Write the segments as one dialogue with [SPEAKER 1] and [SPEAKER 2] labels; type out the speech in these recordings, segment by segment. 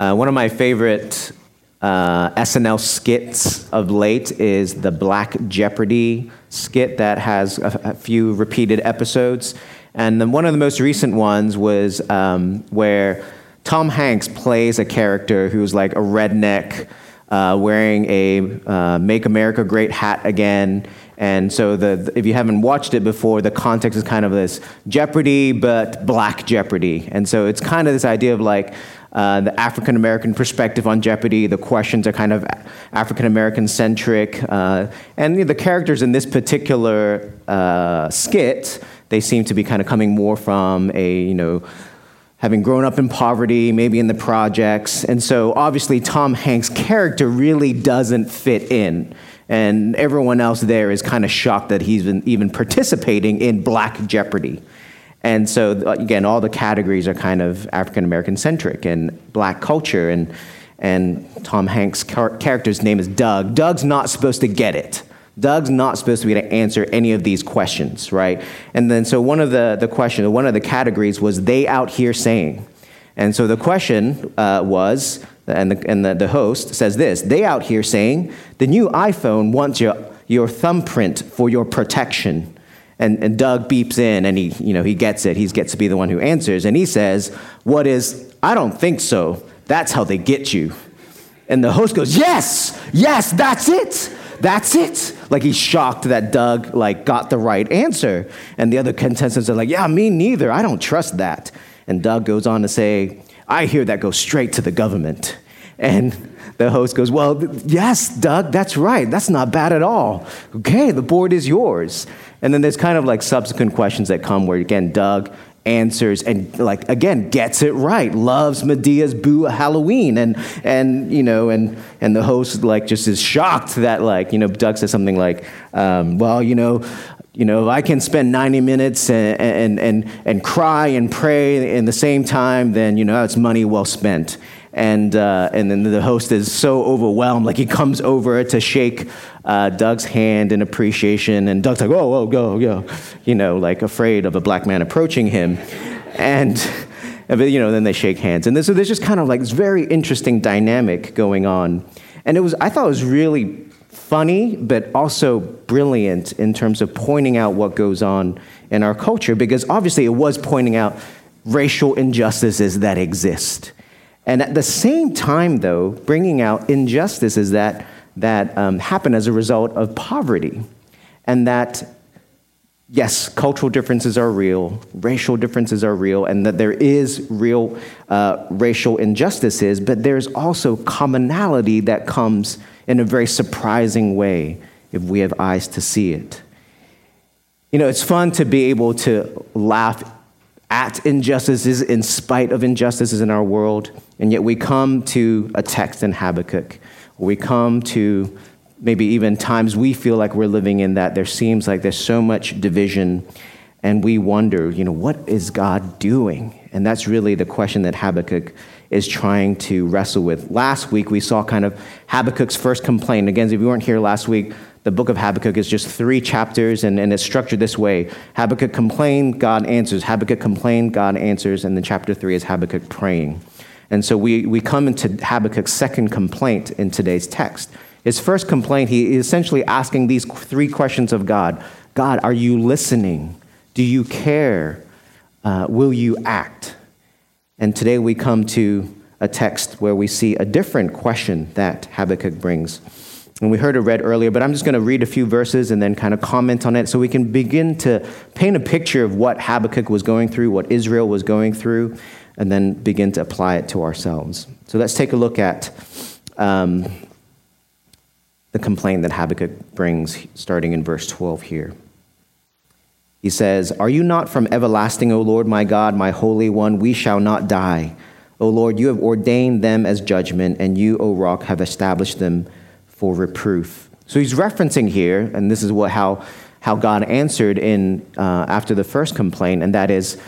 [SPEAKER 1] Uh, one of my favorite uh, SNL skits of late is the Black Jeopardy skit that has a, a few repeated episodes. And then one of the most recent ones was um, where Tom Hanks plays a character who's like a redneck uh, wearing a uh, Make America Great hat again. And so, the, if you haven't watched it before, the context is kind of this Jeopardy, but black Jeopardy. And so, it's kind of this idea of like uh, the African American perspective on Jeopardy. The questions are kind of African American centric. Uh, and you know, the characters in this particular uh, skit, they seem to be kind of coming more from a, you know, having grown up in poverty, maybe in the projects. And so obviously, Tom Hanks' character really doesn't fit in. And everyone else there is kind of shocked that he's been even participating in Black Jeopardy. And so, again, all the categories are kind of African American centric and black culture. And, and Tom Hanks' character's name is Doug. Doug's not supposed to get it. Doug's not supposed to be able to answer any of these questions, right? And then, so one of the, the questions, one of the categories was they out here saying. And so the question uh, was, and, the, and the, the host says this they out here saying, the new iPhone wants your, your thumbprint for your protection. And, and Doug beeps in and he, you know, he gets it. He gets to be the one who answers. And he says, What is, I don't think so. That's how they get you. And the host goes, Yes, yes, that's it. That's it. Like he's shocked that Doug like got the right answer. And the other contestants are like, yeah, me neither. I don't trust that. And Doug goes on to say, I hear that goes straight to the government. And the host goes, Well, yes, Doug, that's right. That's not bad at all. Okay, the board is yours. And then there's kind of like subsequent questions that come where, again, Doug answers and like again gets it right loves Madea's boo halloween and and you know and and the host like just is shocked that like you know doug says something like um, well you know you know if i can spend 90 minutes and, and and and cry and pray in the same time then you know it's money well spent and, uh, and then the host is so overwhelmed, like he comes over to shake uh, Doug's hand in appreciation, and Doug's like, "Oh, oh, go, go," you know, like afraid of a black man approaching him, and you know, then they shake hands, and so there's just kind of like this very interesting dynamic going on, and it was I thought it was really funny, but also brilliant in terms of pointing out what goes on in our culture, because obviously it was pointing out racial injustices that exist. And at the same time, though, bringing out injustices that, that um, happen as a result of poverty. And that, yes, cultural differences are real, racial differences are real, and that there is real uh, racial injustices, but there's also commonality that comes in a very surprising way if we have eyes to see it. You know, it's fun to be able to laugh at injustices in spite of injustices in our world. And yet we come to a text in Habakkuk. We come to maybe even times we feel like we're living in that there seems like there's so much division and we wonder, you know, what is God doing? And that's really the question that Habakkuk is trying to wrestle with. Last week we saw kind of Habakkuk's first complaint. Again, if you weren't here last week, the book of Habakkuk is just three chapters and, and it's structured this way Habakkuk complained, God answers. Habakkuk complained, God answers. And then chapter three is Habakkuk praying. And so we, we come into Habakkuk's second complaint in today's text. His first complaint, he is essentially asking these three questions of God God, are you listening? Do you care? Uh, will you act? And today we come to a text where we see a different question that Habakkuk brings. And we heard it read earlier, but I'm just going to read a few verses and then kind of comment on it so we can begin to paint a picture of what Habakkuk was going through, what Israel was going through, and then begin to apply it to ourselves. So let's take a look at um, the complaint that Habakkuk brings, starting in verse 12 here. He says, Are you not from everlasting, O Lord my God, my Holy One? We shall not die. O Lord, you have ordained them as judgment, and you, O rock, have established them for reproof. So he's referencing here, and this is what, how, how God answered in, uh, after the first complaint, and that is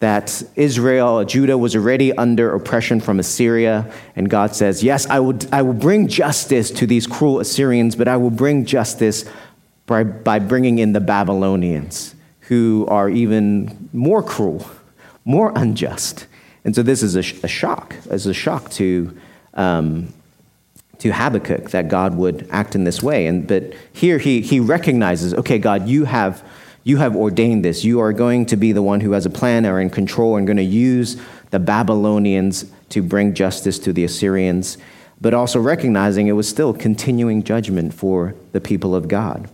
[SPEAKER 1] that Israel, Judah, was already under oppression from Assyria. And God says, Yes, I will, I will bring justice to these cruel Assyrians, but I will bring justice by, by bringing in the Babylonians, who are even more cruel, more unjust. And so this is a, a shock, as a shock to, um, to Habakkuk that God would act in this way. And, but here he, he recognizes, okay, God, you have, you have ordained this. You are going to be the one who has a plan or in control and going to use the Babylonians to bring justice to the Assyrians, but also recognizing it was still continuing judgment for the people of God.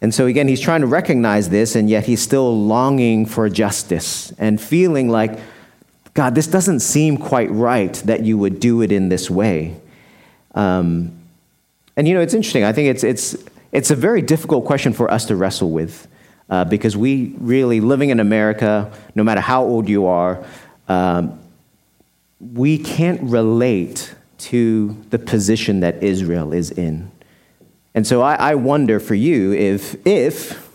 [SPEAKER 1] And so, again, he's trying to recognize this, and yet he's still longing for justice and feeling like, God, this doesn't seem quite right that you would do it in this way. Um, and you know, it's interesting. I think it's, it's, it's a very difficult question for us to wrestle with uh, because we really, living in America, no matter how old you are, um, we can't relate to the position that Israel is in. And so I, I wonder for you if, if,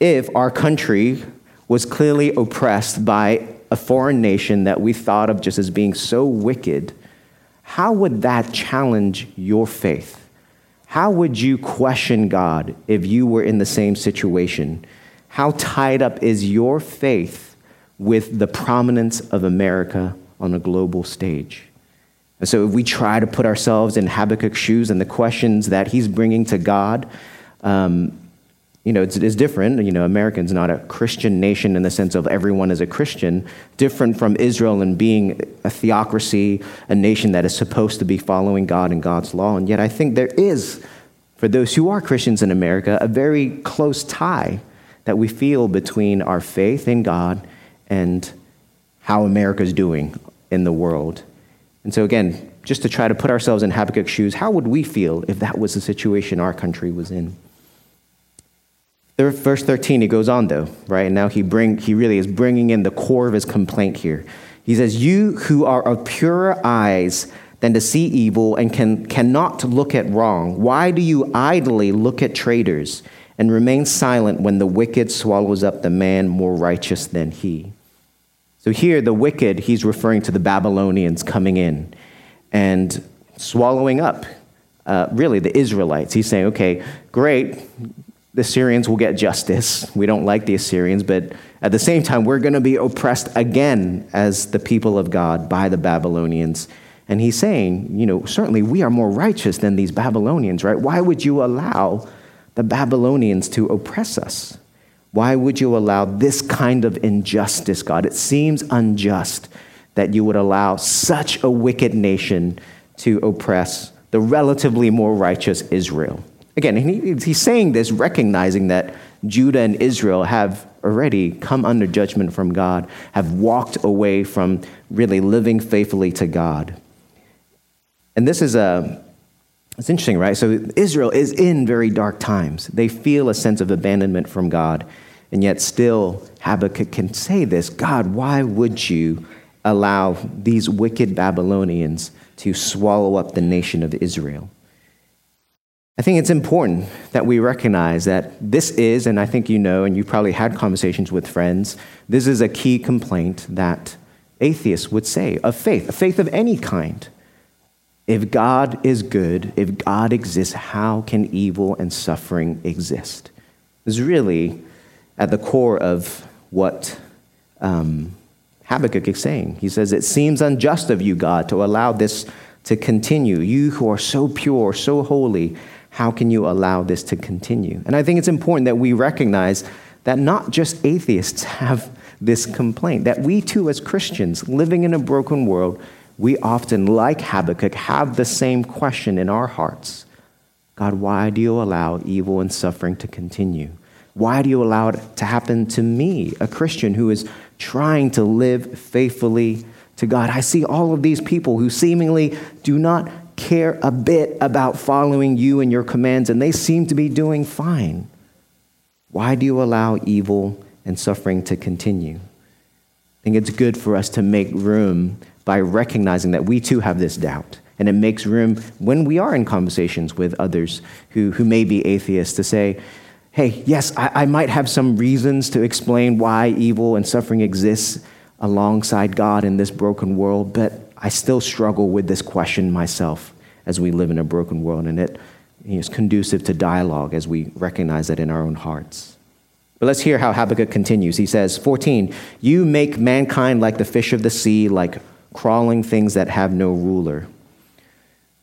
[SPEAKER 1] if our country was clearly oppressed by a foreign nation that we thought of just as being so wicked, how would that challenge your faith? How would you question God if you were in the same situation? How tied up is your faith with the prominence of America on a global stage? And so if we try to put ourselves in Habakkuk's shoes and the questions that he's bringing to God, um, you know, it's, it's, different. You know, American's not a Christian nation in the sense of everyone is a Christian, different from Israel and being a theocracy, a nation that is supposed to be following God and God's law. And yet I think there is, for those who are Christians in America, a very close tie that we feel between our faith in God and how America's doing in the world. And so, again, just to try to put ourselves in Habakkuk's shoes, how would we feel if that was the situation our country was in? Verse 13, he goes on though, right? And now he, bring, he really is bringing in the core of his complaint here. He says, You who are of purer eyes than to see evil and can, cannot look at wrong, why do you idly look at traitors and remain silent when the wicked swallows up the man more righteous than he? So here, the wicked, he's referring to the Babylonians coming in and swallowing up, uh, really, the Israelites. He's saying, okay, great, the Assyrians will get justice. We don't like the Assyrians, but at the same time, we're going to be oppressed again as the people of God by the Babylonians. And he's saying, you know, certainly we are more righteous than these Babylonians, right? Why would you allow the Babylonians to oppress us? Why would you allow this kind of injustice, God? It seems unjust that you would allow such a wicked nation to oppress the relatively more righteous Israel. Again, he's saying this recognizing that Judah and Israel have already come under judgment from God, have walked away from really living faithfully to God. And this is a, it's interesting, right? So Israel is in very dark times. They feel a sense of abandonment from God. And yet, still, Habakkuk can say this God, why would you allow these wicked Babylonians to swallow up the nation of Israel? I think it's important that we recognize that this is, and I think you know, and you've probably had conversations with friends, this is a key complaint that atheists would say of faith, a faith of any kind. If God is good, if God exists, how can evil and suffering exist? Is really at the core of what um, Habakkuk is saying. He says, It seems unjust of you, God, to allow this to continue. You who are so pure, so holy, how can you allow this to continue? And I think it's important that we recognize that not just atheists have this complaint, that we too, as Christians living in a broken world, we often, like Habakkuk, have the same question in our hearts God, why do you allow evil and suffering to continue? Why do you allow it to happen to me, a Christian who is trying to live faithfully to God? I see all of these people who seemingly do not care a bit about following you and your commands, and they seem to be doing fine. Why do you allow evil and suffering to continue? I think it's good for us to make room by recognizing that we too have this doubt. And it makes room when we are in conversations with others who, who may be atheists to say, hey, yes, I, I might have some reasons to explain why evil and suffering exists alongside God in this broken world, but I still struggle with this question myself as we live in a broken world. And it is conducive to dialogue as we recognize that in our own hearts. But let's hear how Habakkuk continues. He says, 14, You make mankind like the fish of the sea, like crawling things that have no ruler.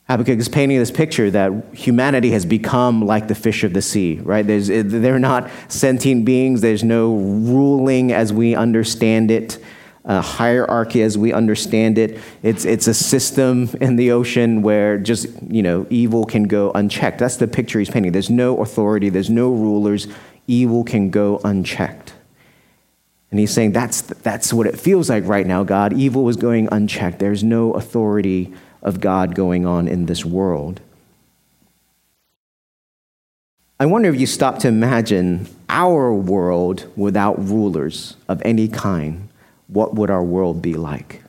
[SPEAKER 1] Habakkuk is painting this picture that humanity has become like the fish of the sea, right? There's, they're not sentient beings. There's no ruling as we understand it, a hierarchy as we understand it. It's, it's a system in the ocean where just, you know, evil can go unchecked. That's the picture he's painting. There's no authority, there's no rulers. Evil can go unchecked. And he's saying that's, that's what it feels like right now, God. Evil is going unchecked. There's no authority of God going on in this world. I wonder if you stop to imagine our world without rulers of any kind, what would our world be like?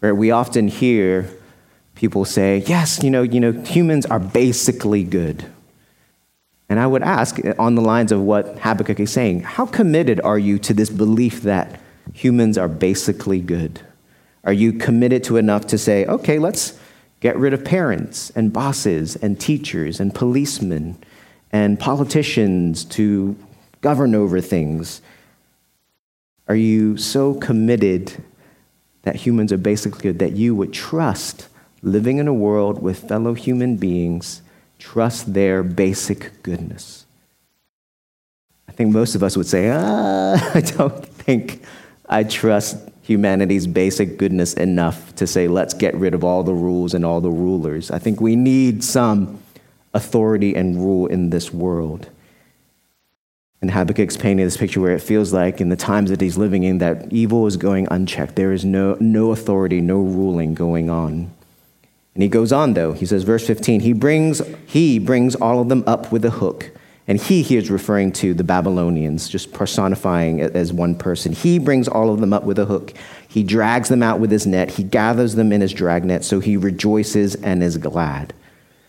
[SPEAKER 1] Right? We often hear people say, yes, you know, you know, humans are basically good. And I would ask, eh, on the lines of what Habakkuk is saying, how committed are you to this belief that humans are basically good? Are you committed to enough to say, okay, let's Get rid of parents and bosses and teachers and policemen and politicians to govern over things. Are you so committed that humans are basically good that you would trust living in a world with fellow human beings, trust their basic goodness? I think most of us would say, ah, I don't think I trust humanity's basic goodness enough to say, let's get rid of all the rules and all the rulers. I think we need some authority and rule in this world. And Habakkuk's painting this picture where it feels like in the times that he's living in that evil is going unchecked. There is no, no authority, no ruling going on. And he goes on though. He says, verse 15, he brings, he brings all of them up with a hook and he here is referring to the Babylonians, just personifying it as one person. He brings all of them up with a hook. He drags them out with his net. He gathers them in his dragnet, so he rejoices and is glad.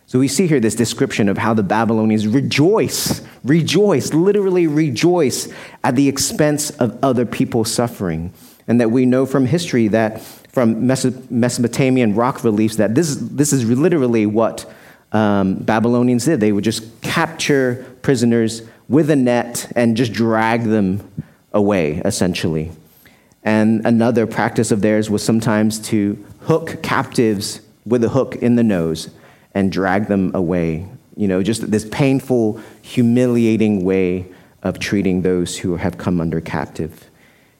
[SPEAKER 1] So we see here this description of how the Babylonians rejoice, rejoice, literally rejoice at the expense of other people's suffering. And that we know from history that from Mesopotamian rock reliefs that this, this is literally what um, Babylonians did. They would just capture prisoners with a net and just drag them away, essentially. And another practice of theirs was sometimes to hook captives with a hook in the nose and drag them away. You know, just this painful, humiliating way of treating those who have come under captive.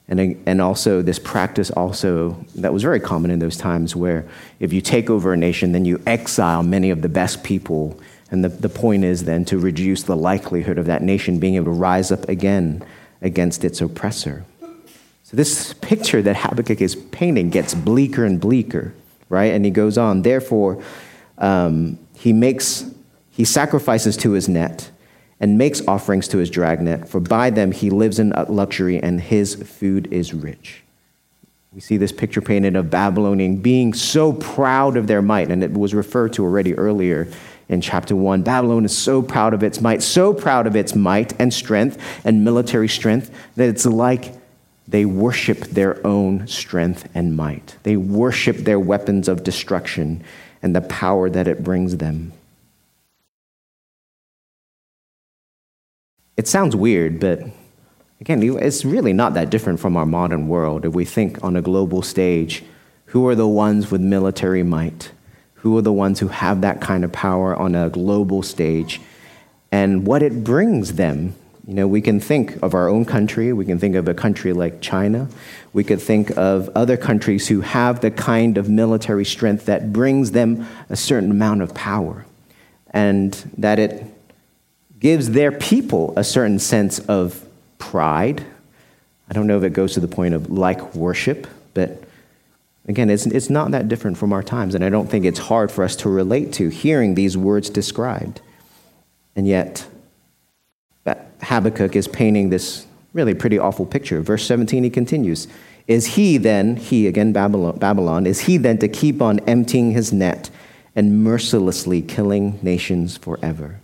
[SPEAKER 1] And, and also, this practice also that was very common in those times where if you take over a nation, then you exile many of the best people. And the, the point is then to reduce the likelihood of that nation being able to rise up again against its oppressor. So, this picture that Habakkuk is painting gets bleaker and bleaker, right? And he goes on, therefore, um, he makes, he sacrifices to his net and makes offerings to his dragnet, for by them he lives in luxury and his food is rich. We see this picture painted of Babylonian being so proud of their might, and it was referred to already earlier in chapter 1. Babylon is so proud of its might, so proud of its might and strength and military strength that it's like they worship their own strength and might. They worship their weapons of destruction and the power that it brings them. It sounds weird, but again, it's really not that different from our modern world. If we think on a global stage, who are the ones with military might? Who are the ones who have that kind of power on a global stage? And what it brings them. You know, we can think of our own country, we can think of a country like China, we could think of other countries who have the kind of military strength that brings them a certain amount of power. And that it gives their people a certain sense of pride. I don't know if it goes to the point of like worship, but again, it's, it's not that different from our times, and I don't think it's hard for us to relate to hearing these words described. And yet, Habakkuk is painting this really pretty awful picture. Verse 17, he continues Is he then, he again, Babylon, Babylon, is he then to keep on emptying his net and mercilessly killing nations forever?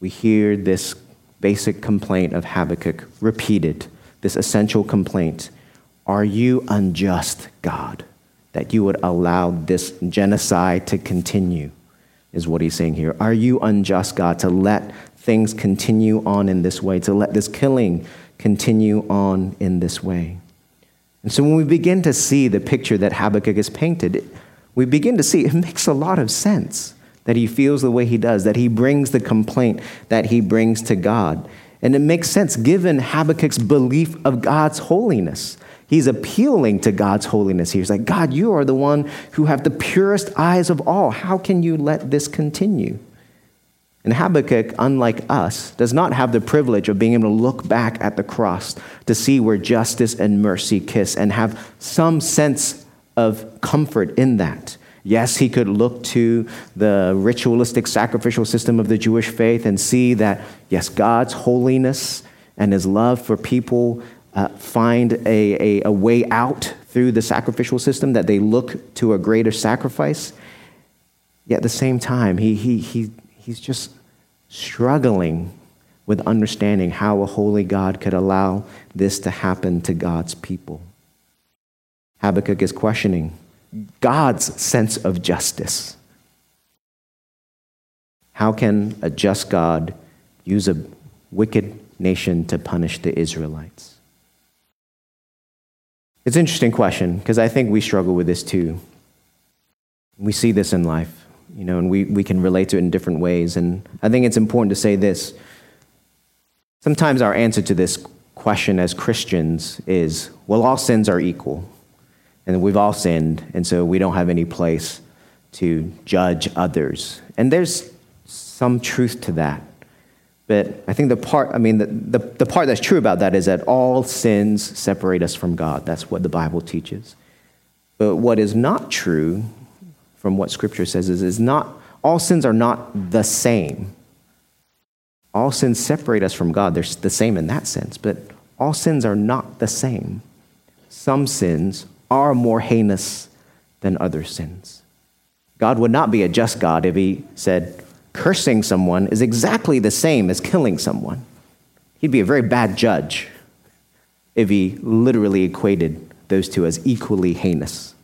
[SPEAKER 1] we hear this basic complaint of Habakkuk repeated, this essential complaint Are you unjust, God, that you would allow this genocide to continue? Is what he's saying here. Are you unjust, God, to let things continue on in this way, to let this killing continue on in this way. And so when we begin to see the picture that Habakkuk has painted, we begin to see it makes a lot of sense that he feels the way he does, that he brings the complaint that he brings to God. And it makes sense given Habakkuk's belief of God's holiness. He's appealing to God's holiness. He's like, God, you are the one who have the purest eyes of all. How can you let this continue? And Habakkuk, unlike us, does not have the privilege of being able to look back at the cross to see where justice and mercy kiss and have some sense of comfort in that. Yes, he could look to the ritualistic sacrificial system of the Jewish faith and see that, yes, God's holiness and his love for people uh, find a, a, a way out through the sacrificial system, that they look to a greater sacrifice. Yet at the same time, he, he, he he's just struggling with understanding how a holy God could allow this to happen to God's people. Habakkuk is questioning God's sense of justice. How can a just God use a wicked nation to punish the Israelites? It's an interesting question because I think we struggle with this too. We see this in life you know, and we, we can relate to it in different ways. And I think it's important to say this. Sometimes our answer to this question as Christians is, well, all sins are equal. And we've all sinned, and so we don't have any place to judge others. And there's some truth to that. But I think the part, I mean, the, the, the part that's true about that is that all sins separate us from God. That's what the Bible teaches. But what is not true from what Scripture says is, is not all sins are not the same. All sins separate us from God. They're the same in that sense, but all sins are not the same. Some sins are more heinous than other sins. God would not be a just God if he said cursing someone is exactly the same as killing someone. He'd be a very bad judge if he literally equated those two as equally heinous.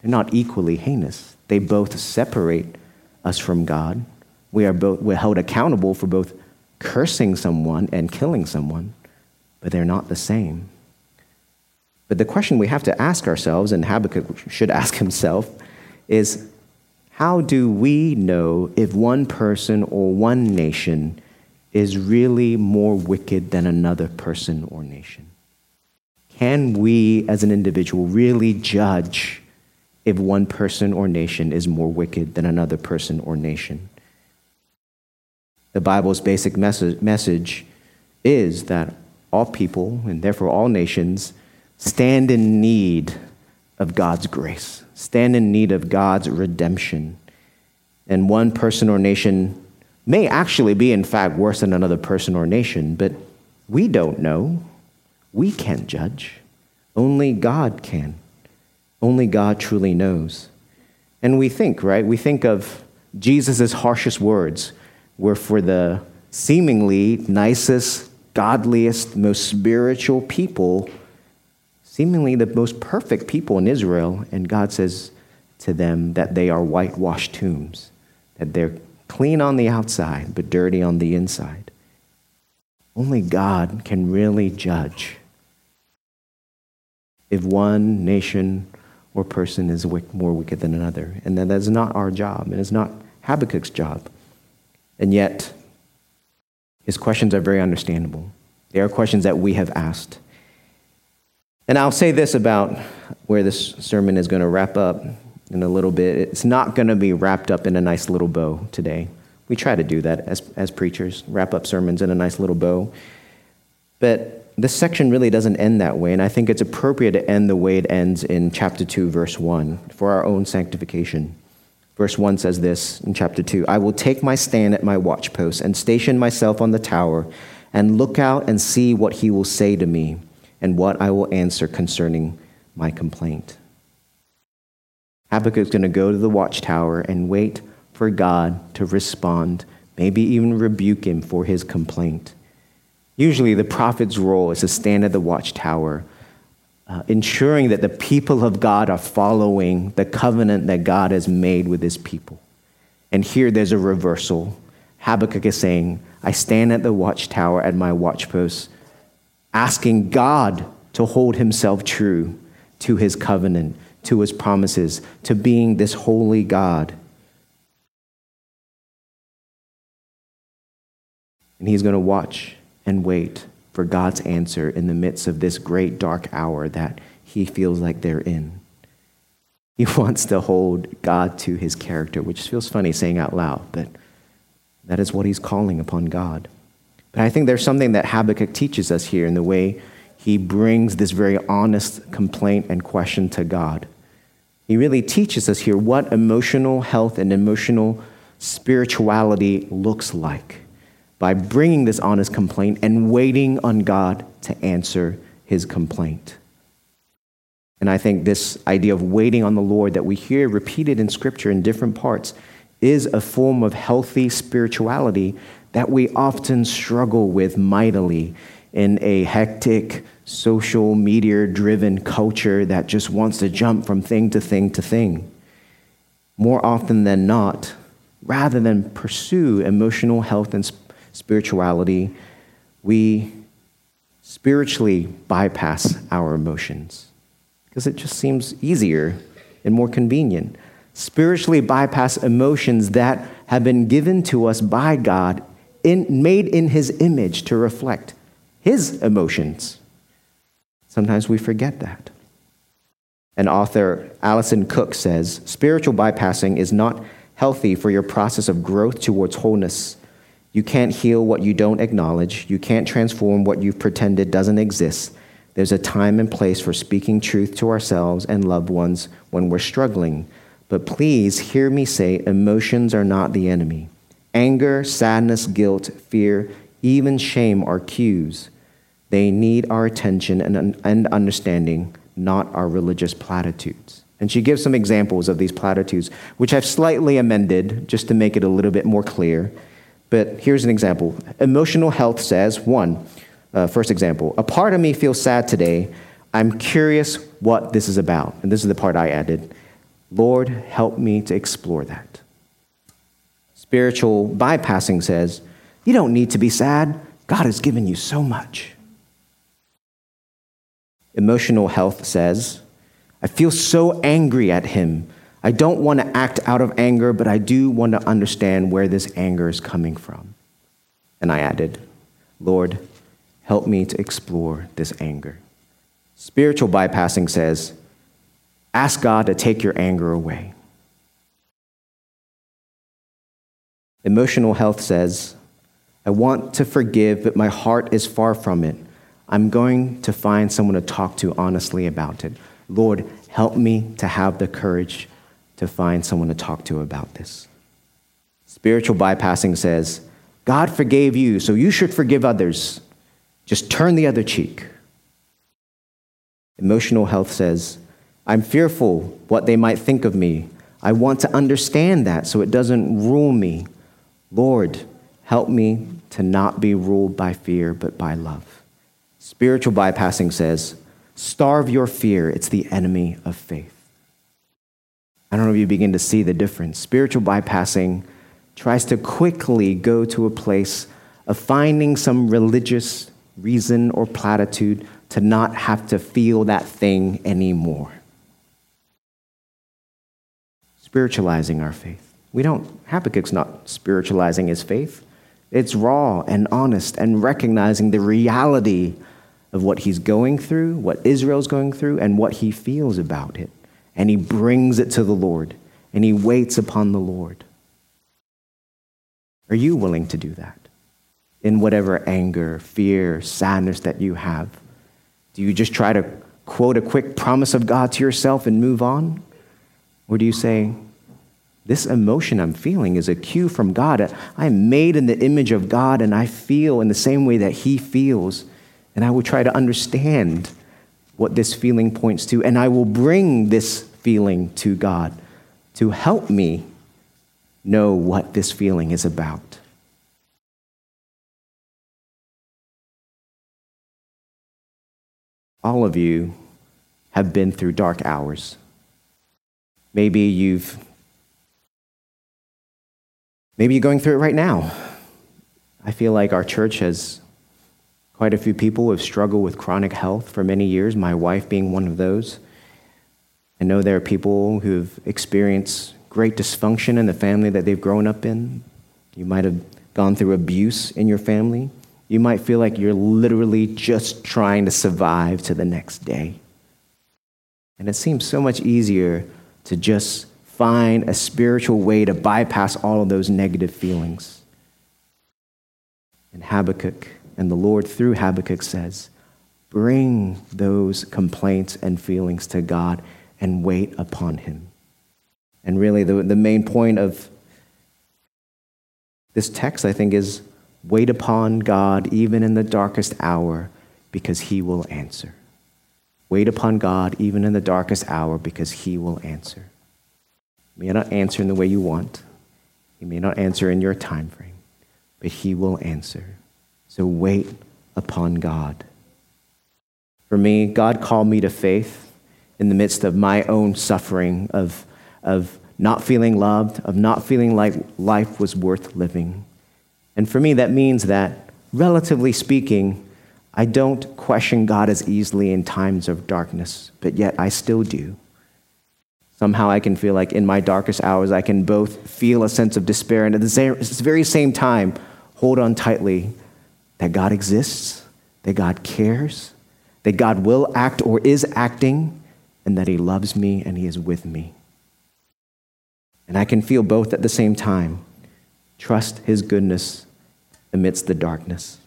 [SPEAKER 1] They're not equally heinous. They both separate us from God. We are both we're held accountable for both cursing someone and killing someone, but they're not the same. But the question we have to ask ourselves, and Habakkuk should ask himself, is how do we know if one person or one nation is really more wicked than another person or nation? Can we, as an individual, really judge if one person or nation is more wicked than another person or nation. The Bible's basic message, message is that all people, and therefore all nations, stand in need of God's grace, stand in need of God's redemption. And one person or nation may actually be, in fact, worse than another person or nation, but we don't know. We can't judge. Only God can. Only God truly knows. And we think, right? We think of Jesus' harshest words were for the seemingly nicest, godliest, most spiritual people, seemingly the most perfect people in Israel. And God says to them that they are whitewashed tombs, that they're clean on the outside, but dirty on the inside. Only God can really judge if one nation or person is more wicked than another. And that is not our job, and it's not Habakkuk's job. And yet, his questions are very understandable. They are questions that we have asked. And I'll say this about where this sermon is going to wrap up in a little bit. It's not going to be wrapped up in a nice little bow today. We try to do that as, as preachers, wrap up sermons in a nice little bow. But this section really doesn't end that way, and I think it's appropriate to end the way it ends in chapter 2, verse 1, for our own sanctification. Verse 1 says this in chapter 2 I will take my stand at my watchpost and station myself on the tower and look out and see what he will say to me and what I will answer concerning my complaint. Habakkuk is going to go to the watchtower and wait for God to respond, maybe even rebuke him for his complaint. Usually, the prophet's role is to stand at the watchtower, uh, ensuring that the people of God are following the covenant that God has made with his people. And here there's a reversal. Habakkuk is saying, I stand at the watchtower at my watchpost, asking God to hold himself true to his covenant, to his promises, to being this holy God. And he's going to watch and wait for God's answer in the midst of this great dark hour that he feels like they're in. He wants to hold God to his character, which feels funny saying out loud, but that is what he's calling upon God. But I think there's something that Habakkuk teaches us here in the way he brings this very honest complaint and question to God. He really teaches us here what emotional health and emotional spirituality looks like by bringing this honest complaint and waiting on God to answer his complaint. And I think this idea of waiting on the Lord that we hear repeated in Scripture in different parts is a form of healthy spirituality that we often struggle with mightily in a hectic, social media driven culture that just wants to jump from thing to thing to thing. More often than not, rather than pursue emotional health and spirituality, we spiritually bypass our emotions because it just seems easier and more convenient. Spiritually bypass emotions that have been given to us by God, in, made in His image to reflect His emotions. Sometimes we forget that. And author Alison Cook says spiritual bypassing is not healthy for your process of growth towards wholeness. You can't heal what you don't acknowledge. You can't transform what you've pretended doesn't exist. There's a time and place for speaking truth to ourselves and loved ones when we're struggling. But please hear me say emotions are not the enemy. Anger, sadness, guilt, fear, even shame are cues. They need our attention and, and understanding, not our religious platitudes. And she gives some examples of these platitudes, which I've slightly amended just to make it a little bit more clear. But here's an example. Emotional health says one, uh, first example, a part of me feels sad today. I'm curious what this is about. And this is the part I added. Lord, help me to explore that. Spiritual bypassing says, You don't need to be sad. God has given you so much. Emotional health says, I feel so angry at him. I don't want to act out of anger, but I do want to understand where this anger is coming from. And I added, Lord, Help me to explore this anger. Spiritual bypassing says, ask God to take your anger away. Emotional health says, I want to forgive, but my heart is far from it. I'm going to find someone to talk to honestly about it. Lord, help me to have the courage to find someone to talk to about this. Spiritual bypassing says, God forgave you, so you should forgive others. Just turn the other cheek. Emotional health says, I'm fearful what they might think of me. I want to understand that so it doesn't rule me. Lord, help me to not be ruled by fear, but by love. Spiritual bypassing says, starve your fear. It's the enemy of faith. I don't know if you begin to see the difference. Spiritual bypassing tries to quickly go to a place of finding some religious reason or platitude to not have to feel that thing anymore. Spiritualizing our faith. We don't, Habakkuk's not spiritualizing his faith. It's raw and honest and recognizing the reality of what he's going through, what Israel's going through, and what he feels about it. And he brings it to the Lord and he waits upon the Lord. Are you willing to do that? in whatever anger, fear, sadness that you have? Do you just try to quote a quick promise of God to yourself and move on? Or do you say, this emotion I'm feeling is a cue from God. I'm made in the image of God and I feel in the same way that He feels. And I will try to understand what this feeling points to. And I will bring this feeling to God to help me know what this feeling is about. all of you have been through dark hours. Maybe you've maybe you're going through it right now. I feel like our church has quite a few people have struggled with chronic health for many years, my wife being one of those. I know there are people who've experienced great dysfunction in the family that they've grown up in. You might have gone through abuse in your family. You might feel like you're literally just trying to survive to the next day. And it seems so much easier to just find a spiritual way to bypass all of those negative feelings. And Habakkuk and the Lord through Habakkuk says, Bring those complaints and feelings to God and wait upon Him. And really, the, the main point of this text, I think, is wait upon God even in the darkest hour because He will answer. Wait upon God even in the darkest hour because He will answer. He may not answer in the way you want, He may not answer in your time frame, but He will answer. So wait upon God. For me, God called me to faith in the midst of my own suffering, of, of not feeling loved, of not feeling like life was worth living. And for me, that means that, relatively speaking, I don't question God as easily in times of darkness, but yet I still do. Somehow I can feel like in my darkest hours, I can both feel a sense of despair and at the very same time hold on tightly that God exists, that God cares, that God will act or is acting, and that He loves me and He is with me. And I can feel both at the same time. Trust His goodness amidst the darkness.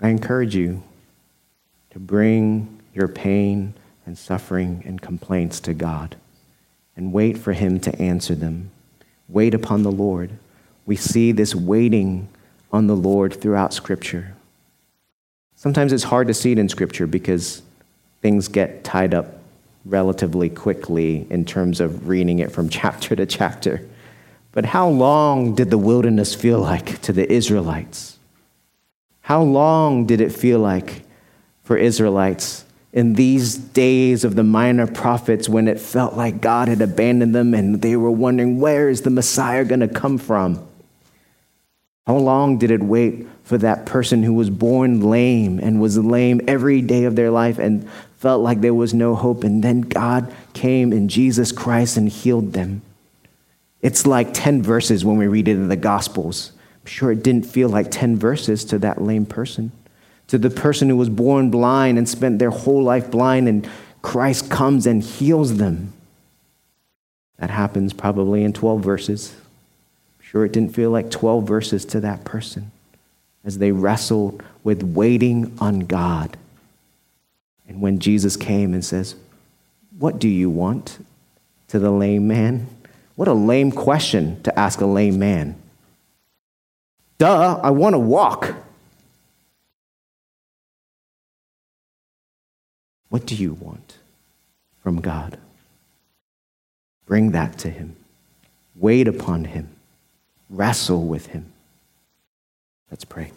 [SPEAKER 1] I encourage you to bring your pain and suffering and complaints to God and wait for Him to answer them. Wait upon the Lord. We see this waiting on the Lord throughout Scripture. Sometimes it's hard to see it in Scripture because things get tied up relatively quickly in terms of reading it from chapter to chapter. But how long did the wilderness feel like to the Israelites? How long did it feel like for Israelites in these days of the minor prophets when it felt like God had abandoned them and they were wondering, where is the Messiah going to come from? How long did it wait for that person who was born lame and was lame every day of their life and felt like there was no hope? And then God came in Jesus Christ and healed them. It's like 10 verses when we read it in the Gospels. I'm sure it didn't feel like 10 verses to that lame person. To the person who was born blind and spent their whole life blind, and Christ comes and heals them. That happens probably in 12 verses. I'm sure it didn't feel like 12 verses to that person as they wrestled with waiting on God. And when Jesus came and says, What do you want? to the lame man, what a lame question to ask a lame man. Duh, I want to walk. What do you want from God? Bring that to Him. Wait upon Him. Wrestle with Him. Let's pray.